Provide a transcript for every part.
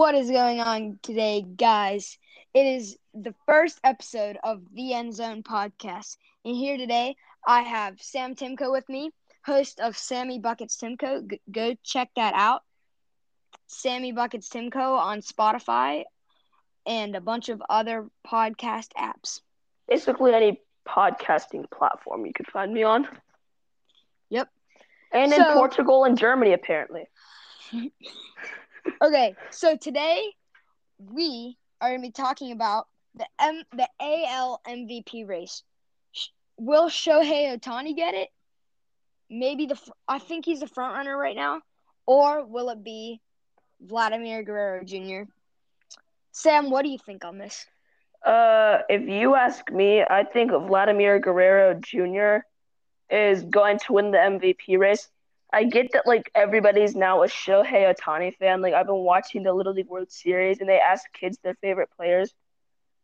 What is going on today, guys? It is the first episode of the End Zone podcast. And here today, I have Sam Timko with me, host of Sammy Buckets Timko. G- go check that out. Sammy Buckets Timko on Spotify and a bunch of other podcast apps. Basically, any podcasting platform you could find me on. Yep. And in Portugal and Germany, apparently. Okay, so today we are going to be talking about the M the AL MVP race. Will Shohei Ohtani get it? Maybe the fr- I think he's the front runner right now, or will it be Vladimir Guerrero Jr.? Sam, what do you think on this? Uh, if you ask me, I think Vladimir Guerrero Jr. is going to win the MVP race. I get that like everybody's now a Shohei Ohtani fan. Like I've been watching the Little League World Series and they ask kids their favorite players.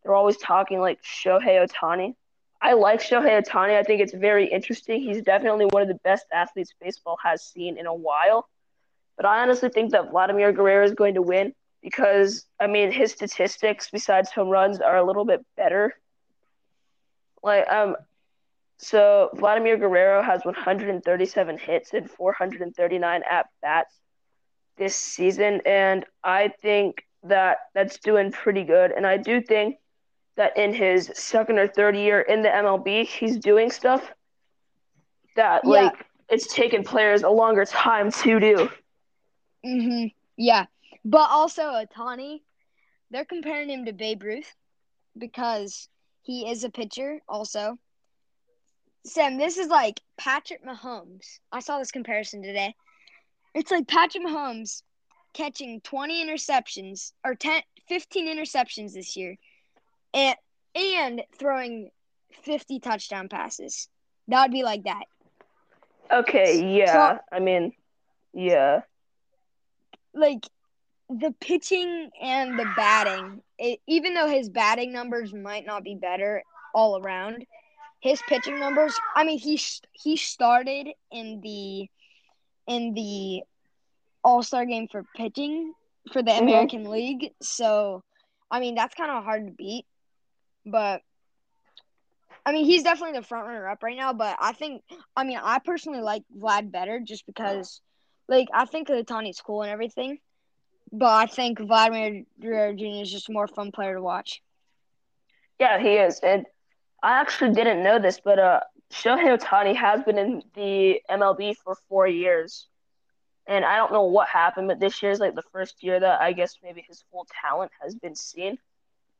They're always talking like Shohei Ohtani. I like Shohei Ohtani. I think it's very interesting. He's definitely one of the best athletes baseball has seen in a while. But I honestly think that Vladimir Guerrero is going to win because I mean his statistics besides home runs are a little bit better. Like um so Vladimir Guerrero has 137 hits and 439 at bats this season and I think that that's doing pretty good and I do think that in his second or third year in the MLB he's doing stuff that Yeah. like it's taken players a longer time to do. Mm-hmm. Yeah, but also Ohtani, they're comparing him to Babe Ruth because he is a pitcher. Also, Sam, this is like Patrick Mahomes. I saw this comparison today. It's like Patrick Mahomes catching 20 interceptions or 10, 15 interceptions this year, and and throwing 50 touchdown passes. That would be like that. Okay, yeah. I mean, yeah. like the pitching and the batting, it, even though his batting numbers might not be better all around, his pitching numbers. I mean, he he started in the in the All Star game for pitching for the Mhm. American League, so I mean that's kind of hard to beat. But I mean, he's definitely the front runner up right now. But I think, I mean, I personally like Vlad better just because, like, I think Ohtani's cool and everything. But I think Vladimir Guerrero Jr. is just a more fun player to watch. Yeah, he is. And I actually didn't know this, but uh Shohei Ohtani has been in the MLB for four years. And I don't know what happened, but this year is like the first year that I guess maybe his full talent has been seen.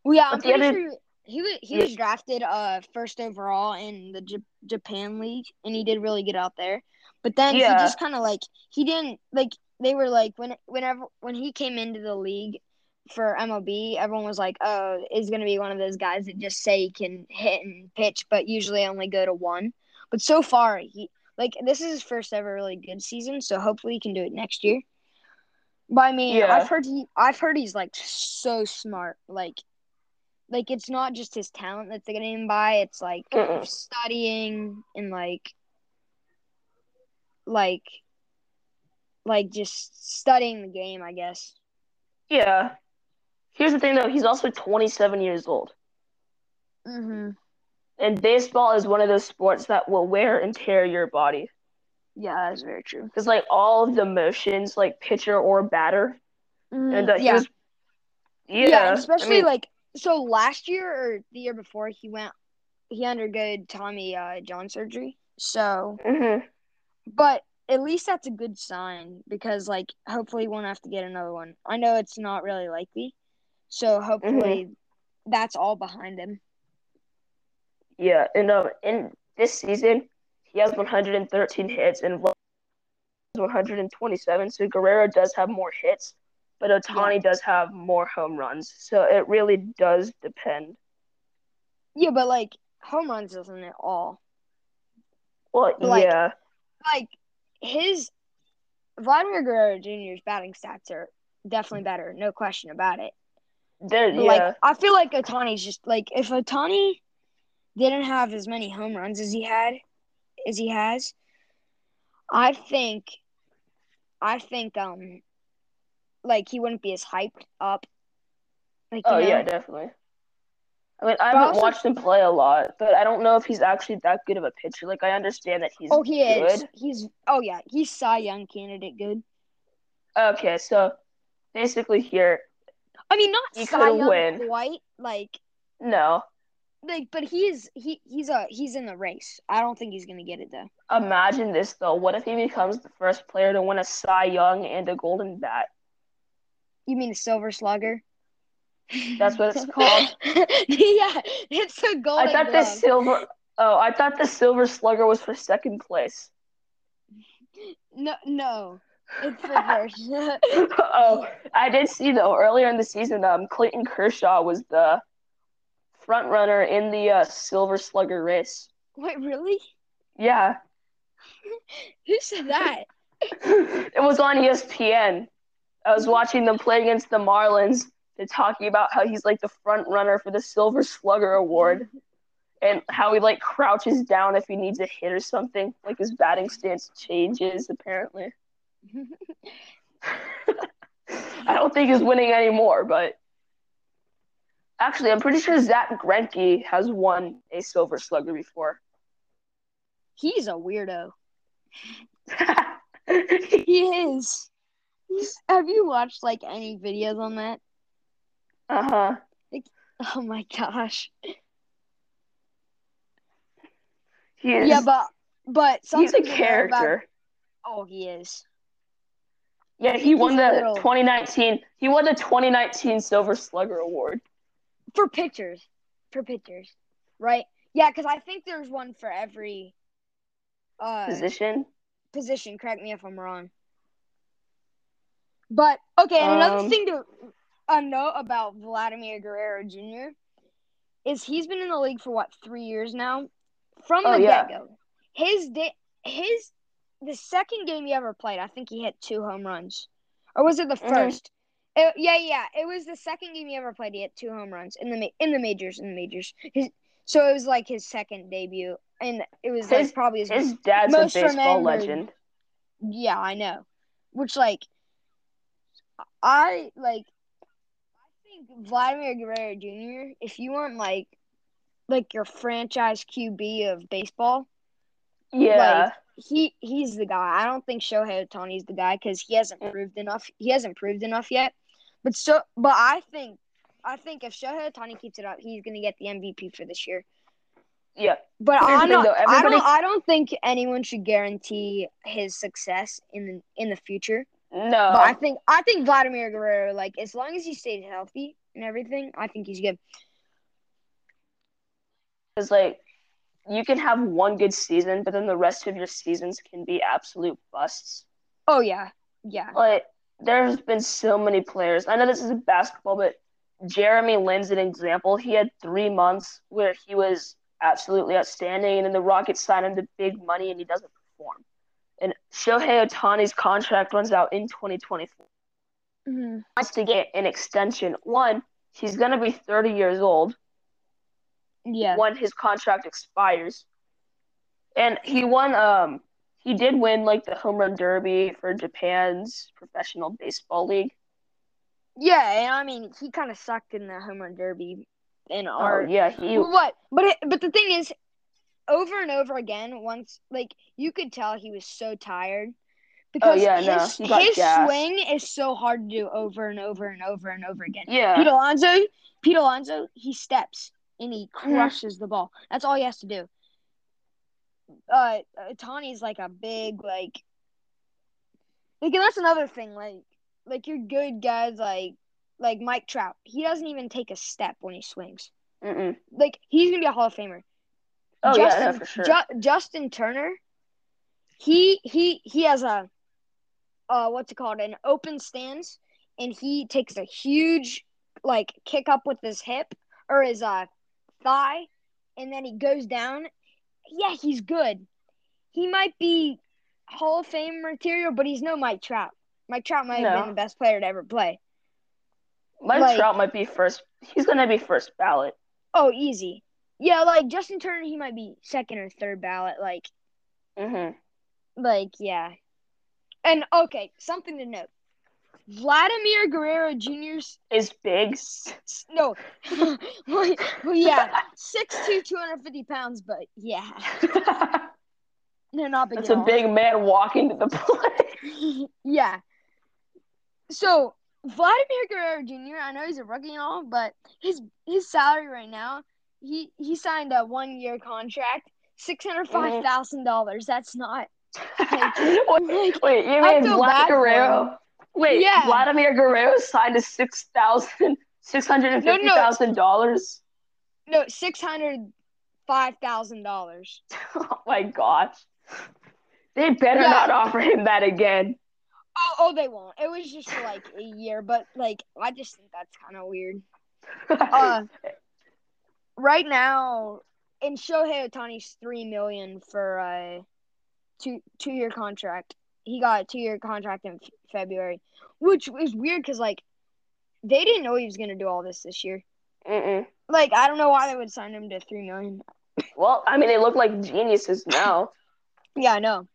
Well, yeah, I'm pretty other- sure he was he Yeah. was drafted uh first overall in the J- Japan League, and he did really good out there. But then Yeah. he just kind of like he didn't like they were like when whenever when he came into the league for MLB, everyone was like, "Oh, is going to be one of those guys that just say he can hit and pitch, but usually only go to one." But so far, he like this is his first ever really good season, so hopefully he can do it next year. But I mean, Yeah. I've heard he I've heard he's like so smart, like like it's not just his talent that's getting him by. It's like Mm-mm. studying and like like like just studying the game, I guess. Yeah. Here's the thing though, he's also 27 years old. Mm-hmm. And baseball is one of those sports that will wear and tear your body. Yeah, that's very true. Because like all of the motions, like pitcher or batter, and uh, he yeah. was yeah, yeah, especially I mean, like so last year or the year before he went he undergoed Tommy uh, John surgery. So, mhm. but at least that's a good sign because like hopefully he won't have to get another one. I know it's not really likely. So hopefully that's all behind him. Yeah, and um, in this season, he has 113 hits and Vlad 127. So Guerrero does have more hits, but Ohtani does have more home runs. So it really does depend. Yeah, but like home runs isn't it all. Well, Like- yeah, Like his Vladimir Guerrero Jr.'s batting stats are definitely better, no question about it. There, yeah, like I feel like Ohtani's just like if Ohtani didn't have as many home runs as he had as he has, I think I think um like he wouldn't be as hyped up. Like, Oh know? yeah, definitely. I mean, I But haven't also- watched him play a lot, but I don't know if he's actually that good of a pitcher. Like, I understand that he's Oh, he is. good. He's oh yeah, he's Cy Young candidate good. Okay, so basically here, I mean, not He Cy Young win. quite like no. like, but he's he he's a he's in the race. I don't think he's gonna get it though. Imagine this though. What if he becomes the first player to win a Cy Young and a Golden Bat? You mean a Silver Slugger? That's what it's called. yeah, it's a golden I thought the silver. Oh, I thought the Silver Slugger was for second place. No, no, it's oh, I did see though earlier in the season, um, Clayton Kershaw was the front runner in the uh, Silver Slugger race. Wait, really? Yeah, Who said that? it was on ESPN. I was watching them play against the Marlins. They're talking about how he's like the front runner for the Silver Slugger Award, and how he like crouches down if he needs a hit or something. Like his batting stance changes apparently. I don't think he's winning anymore, but actually, I'm pretty sure Zack Greinke has won a Silver Slugger before. He's a weirdo. He is. He's, have you watched like any videos on that? uh huh. Oh my gosh. He is. Yeah, but but he's something a character. About, oh, he is. Yeah, he won the little- 2019. He won the 2019 Silver Slugger Award. For pictures, for pictures, right? Yeah, because I think there's one for every uh Position. position. Correct me if I'm wrong. But okay, and another Um, thing to uh, note about Vladimir Guerrero Jr. is he's been in the league for what three years now. From Oh, the yeah. get go, his day, his the second game he ever played, I think he hit two home runs, or was it the Mhm. 1st It- yeah, yeah, it was the second game he ever played. He hit two home runs in the in the majors in the majors. His, so it was like his second debut, and it was like probably his His dad's a baseball remembered. legend. yeah, I know. Which like I like I think Vladimir Guerrero Jr. If you want like like your franchise QB of baseball, Yeah. He he's the guy. I don't think Shohei Ohtani's the guy because he hasn't proved enough. He hasn't proved enough yet. But so, but I think I think if Shohei Ohtani keeps it up, he's gonna get the MVP for this year. yeah. But Here's I'm not, though, I don't. I don't think anyone should guarantee his success in the in the future. No. But I think I think Vladimir Guerrero, like as long as he stays healthy and everything, I think he's good. Because like you can have one good season, but then the rest of your seasons can be absolute busts. Oh yeah, yeah. Like there's been so many players. I know this is basketball, but Jeremy Lin's an example. He had three months where he was absolutely outstanding, and then the Rockets signed him to big money, and he doesn't perform. And Shohei Ohtani's contract runs out in 2024. Mm-hmm. Wants to get an extension. One, he's gonna be 30 years old. Yeah. when his contract expires. And he won um he did win like the home run derby for Japan's professional baseball league. Yeah, and I mean he kind of sucked in the home run derby in Oh our yeah, he what? But it, but the thing is, over and over again, once like you could tell he was so tired because Oh, yeah, his, got his swing is so hard to do over and over and over and over again. yeah. Pete Alonso, Pete Alonso, he steps and he crushes the ball. That's all he has to do. Uh, Tawny's like a big like, like and that's another thing. Like, like your good guys like like Mike Trout. He doesn't even take a step when he swings. Mm-mm. Like he's gonna be a Hall of Famer. Oh yeah, Justin, no, for sure. Ju- Justin Turner, he he he has a uh what's it called an open stance, and he takes a huge like kick up with his hip or his uh thigh, and then he goes down. Yeah, he's good. He might be Hall of Fame material, but he's no Mike Trout. Mike Trout might have been the best player to ever play. Mike like- Trout might be first. He's gonna be first ballot. Oh, easy. Yeah, like Justin Turner, he might be second or third ballot. Like, hmm like yeah. And okay, something to note. Vladimir Guerrero Jr. is big. no, well, yeah, 6'2", 250 pounds, but yeah, they're not big. That's at a all. big man walking to the play. yeah. So Vladimir Guerrero Jr. I know he's a rookie and all, but his his salary right now, he he signed a one year contract, six hundred five thousand dollars. That's not. wait, wait, you mean Vlad. Guerrero? Wait, Yeah. Vladimir Guerrero signed a six thousand six hundred and fifty thousand dollars. No, six hundred five thousand dollars. Oh my gosh. They better Yeah. not offer him that again. Oh, oh, they won't. It was just for like a year, but like I just think that's kind of weird. Uh, right now, in Shohei Ohtani's three million for a two two year contract. He got a two year contract in f- February, which is weird because like they didn't know he was gonna do all this this year. Mm-mm. Like I don't know why they would sign him to three million. Well, I mean, they look like geniuses now. Yeah, I know.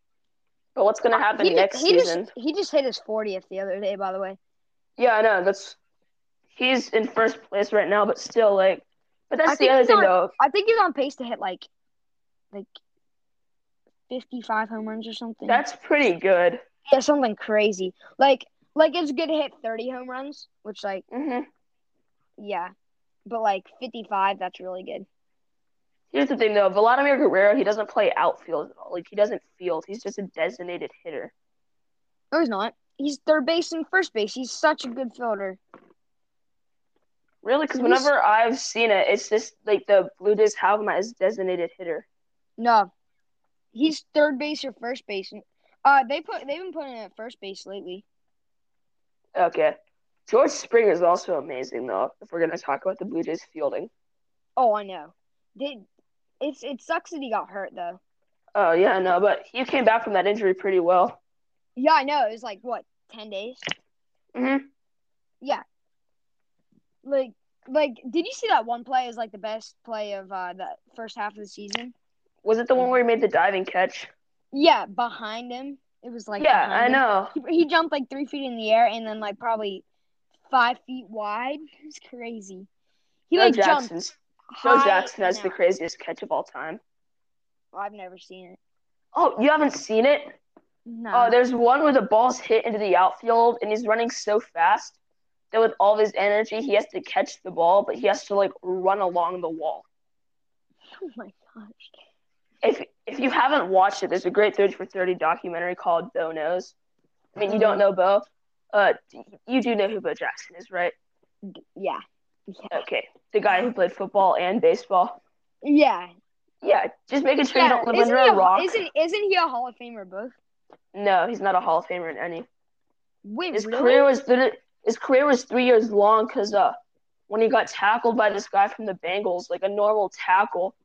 But what's going to happen He, next just, he season? just he just hit his fortieth the other day. By the way. Yeah, I know. That's he's in first place right now, but still, like, but I that's the other thing, on- though. I think he's on pace to hit like like fifty five home runs or something. That's pretty good. yeah, something crazy. Like like it's good to hit thirty home runs, which like hmm yeah, but like fifty five, that's really good. Here's the thing, though. Vladimir Guerrero, he doesn't play outfield at all. Like, he doesn't field. He's just a designated hitter. No, he's not. He's third base and first base. He's such a good fielder. Really? Because whenever I've seen it, it's just like the Blue Jays have him as designated hitter. No, he's third base or first base. Uh, they put they've been putting him at first base lately. Okay. George Springer is also amazing, though. If we're gonna talk about the Blue Jays fielding. Oh, I know. They, it's it sucks that he got hurt though. Oh yeah, no, but he came back from that injury pretty well. Yeah, I know. It was like what ten days. hmm Yeah. Like like, did you see that one play? Is like the best play of uh the first half of the season. Was it the one where he made the diving catch? Yeah, behind him. It was like yeah, I him. know. He, he jumped like three feet in the air and then like probably five feet wide. It was crazy. He Joe like jumped. Jackson's Joe Jackson has the craziest catch of all time. I've never seen it. Oh, you haven't seen it? No. Oh, there's one where the ball's hit into the outfield and he's running so fast that with all of his energy he has to catch the ball, but he has to like run along the wall. oh my gosh. If if you haven't watched it, there's a great 30 for 30 documentary called Bo Knows. I mean, you don't know Bo. Uh, you do know who Bo Jackson is, right? Yeah. Yeah. Okay, the guy who played football and baseball. Yeah. Yeah, just making sure you don't live isn't under a a, rock. Isn't isn't he a Hall of Famer both? No, he's not a Hall of Famer in any. Wait, His really? career was th- his career was three years long because uh, when he got tackled by this guy from the Bengals, like a normal tackle,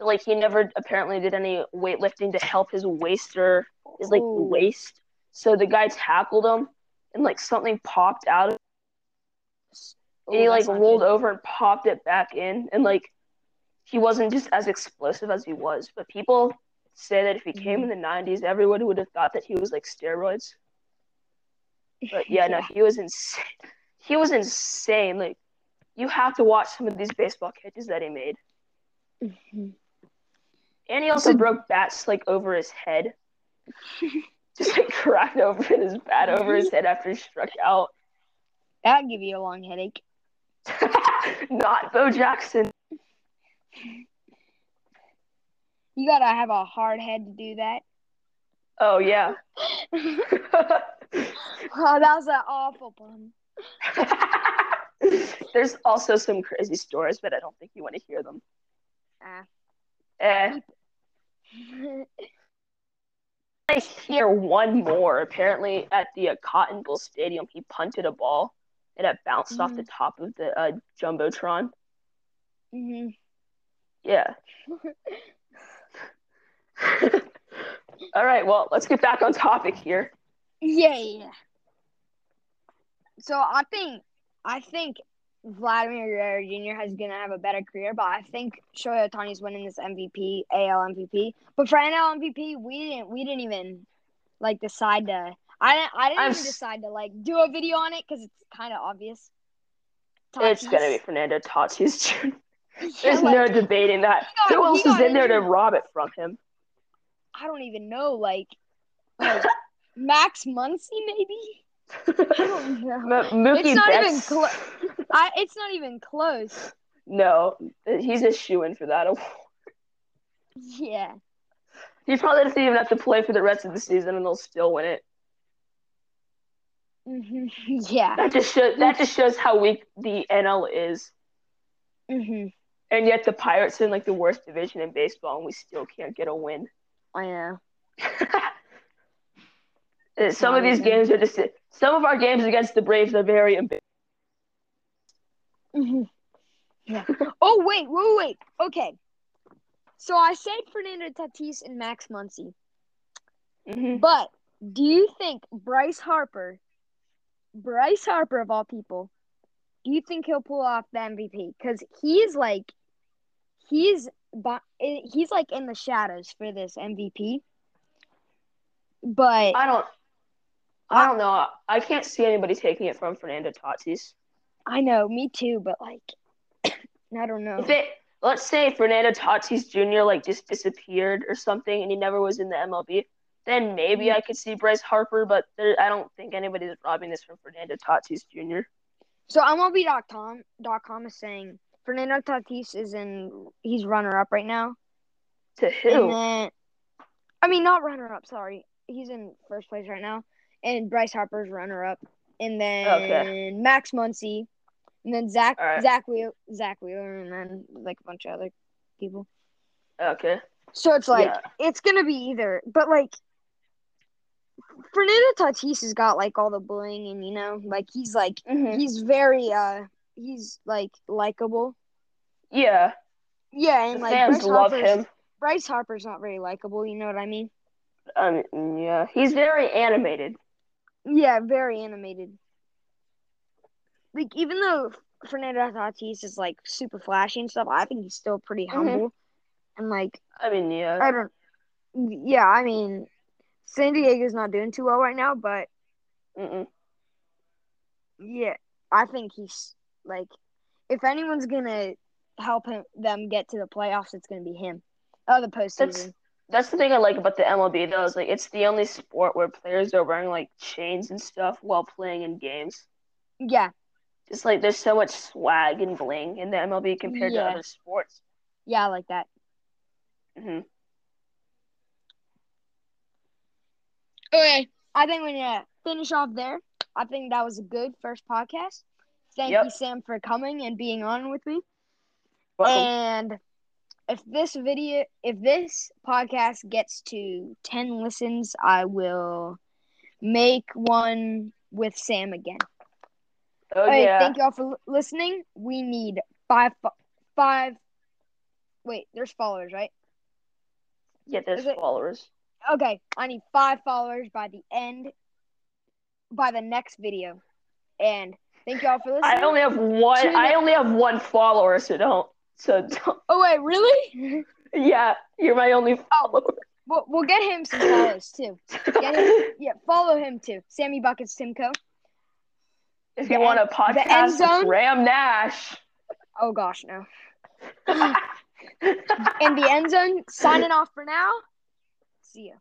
like he never apparently did any weightlifting to help his waist or his like Ooh. waist. So the guy tackled him, and like something popped out, Ooh, and he like rolled good. over and popped it back in, and like he wasn't just as explosive as he was. But people say that if he came in Mm-hmm. the '90s, everyone would have thought that he was like steroids. But yeah, no, he was insane. He was insane. Like, you have to watch some of these baseball catches that he made. Mhm. And he also So- broke bats like over his head. Just like cracked over his bat over his head after he struck out. That'd give you a long headache. Not Bo Jackson. You gotta have a hard head to do that. Oh yeah. oh, that was an awful pun. There's also some crazy stories, but I don't think you want to hear them. Ah. Eh. I hear one more. Apparently, at the uh, Cotton Bowl Stadium, he punted a ball and it bounced off the top of the uh, jumbotron. hmm Yeah. All right. Well, let's get back on topic here. Yeah, yeah. So I think I think Vladimir Guerrero Jr. is gonna have a better career, but I think Shohei Ohtani's winning this MVP, AL MVP. But for NL MVP, we didn't we didn't even like decide to. I didn't. I didn't I'm even decide to like do a video on it because it's kind of obvious. It's gonna be Fernando Tatis Jr. Yeah, There's like, no debating that. got- Who else is in there to rob it from him? I don't even know. Like, like Max Muncy maybe. I don't know. M- Mookie It's not even Betts. I. It's not even close. no, he's a shoe in for that. award. Yeah. He probably doesn't even have to play for the rest of the season, and they'll still win it. hmm Yeah. That just shows that just shows how weak the NL is. hmm And yet the Pirates are in like the worst division in baseball, and we still can't get a win. I know. Some of these games are just some of our games against the Braves are very embarrassing. Hmm Yeah. Oh wait, wait, wait. Okay. So I said Fernando Tatis and Max Muncy, Mm-hmm. but do you think Bryce Harper, Bryce Harper of all people, do you think he'll pull off the MVP? Because he's like, he's he's like in the shadows for this MVP. But I don't. I don't know. I can't see anybody taking it from Fernando Tatis. I know, me too. But like, I don't know. If it, let's say Fernando Tatis Jr. like just disappeared or something, and he never was in the MLB, then maybe Mhm. I could see Bryce Harper. But there, I don't think anybody's robbing this from Fernando Tatis Jr. So MLB.com dot com is saying Fernando Tatis is in he's runner up right now. To who? then I mean not runner up, sorry. He's in first place right now. And Bryce Harper's runner up. And then Okay. Max Muncy. And then Zack right. Zack Wheel Zack Wheeler and then like a bunch of other people. Okay. So it's like Yeah. it's gonna be either but like Fernando Tatis has got like all the bling and you know, like he's like Mhm. he's very uh he's like likable. Yeah. Yeah, The and like fans Bryce love Harper's, him. Bryce Harper's not very likable. You know what I mean? I mean, yeah, he's very animated. Yeah, very animated. Like even though Fernando Tatis is like super flashy and stuff, I think he's still pretty Mhm. humble. And like I mean, yeah. I don't, yeah, I mean, San Diego's not doing too well right now, but Mm-mm. yeah, I think he's like, if anyone's gonna help him them get to the playoffs, it's gonna be him. Oh, the postseason. That's that's the thing I like about the MLB though. Is like it's the only sport where players are wearing like chains and stuff while playing in games. yeah, Just like there's so much swag and bling in the MLB compared Yeah. to other sports. yeah, I like that. hmm Okay, I think we're gonna finish off there. I think that was a good first podcast. Thank Yep. you, Sam, for coming and being on with me. Welcome. And if this video, if this podcast gets to 10 listens, I will make one with Sam again. oh All right, yeah. thank you all for listening. We need five, five. Wait, there's followers, right? Yeah, there's it- followers. Okay, I need five followers by the end, by the next video. And thank you all for listening. I only have one. I only have one follower, so don't. So don't. oh wait, really? Yeah, you're my only follower. we'll, we'll get him some follows too. Get him, yeah, follow him too. Sammy Buckets Timko. if The you want a end- the end podcast with zone? Ram Nash. Oh gosh, no. In the end zone, signing off for now. See ya.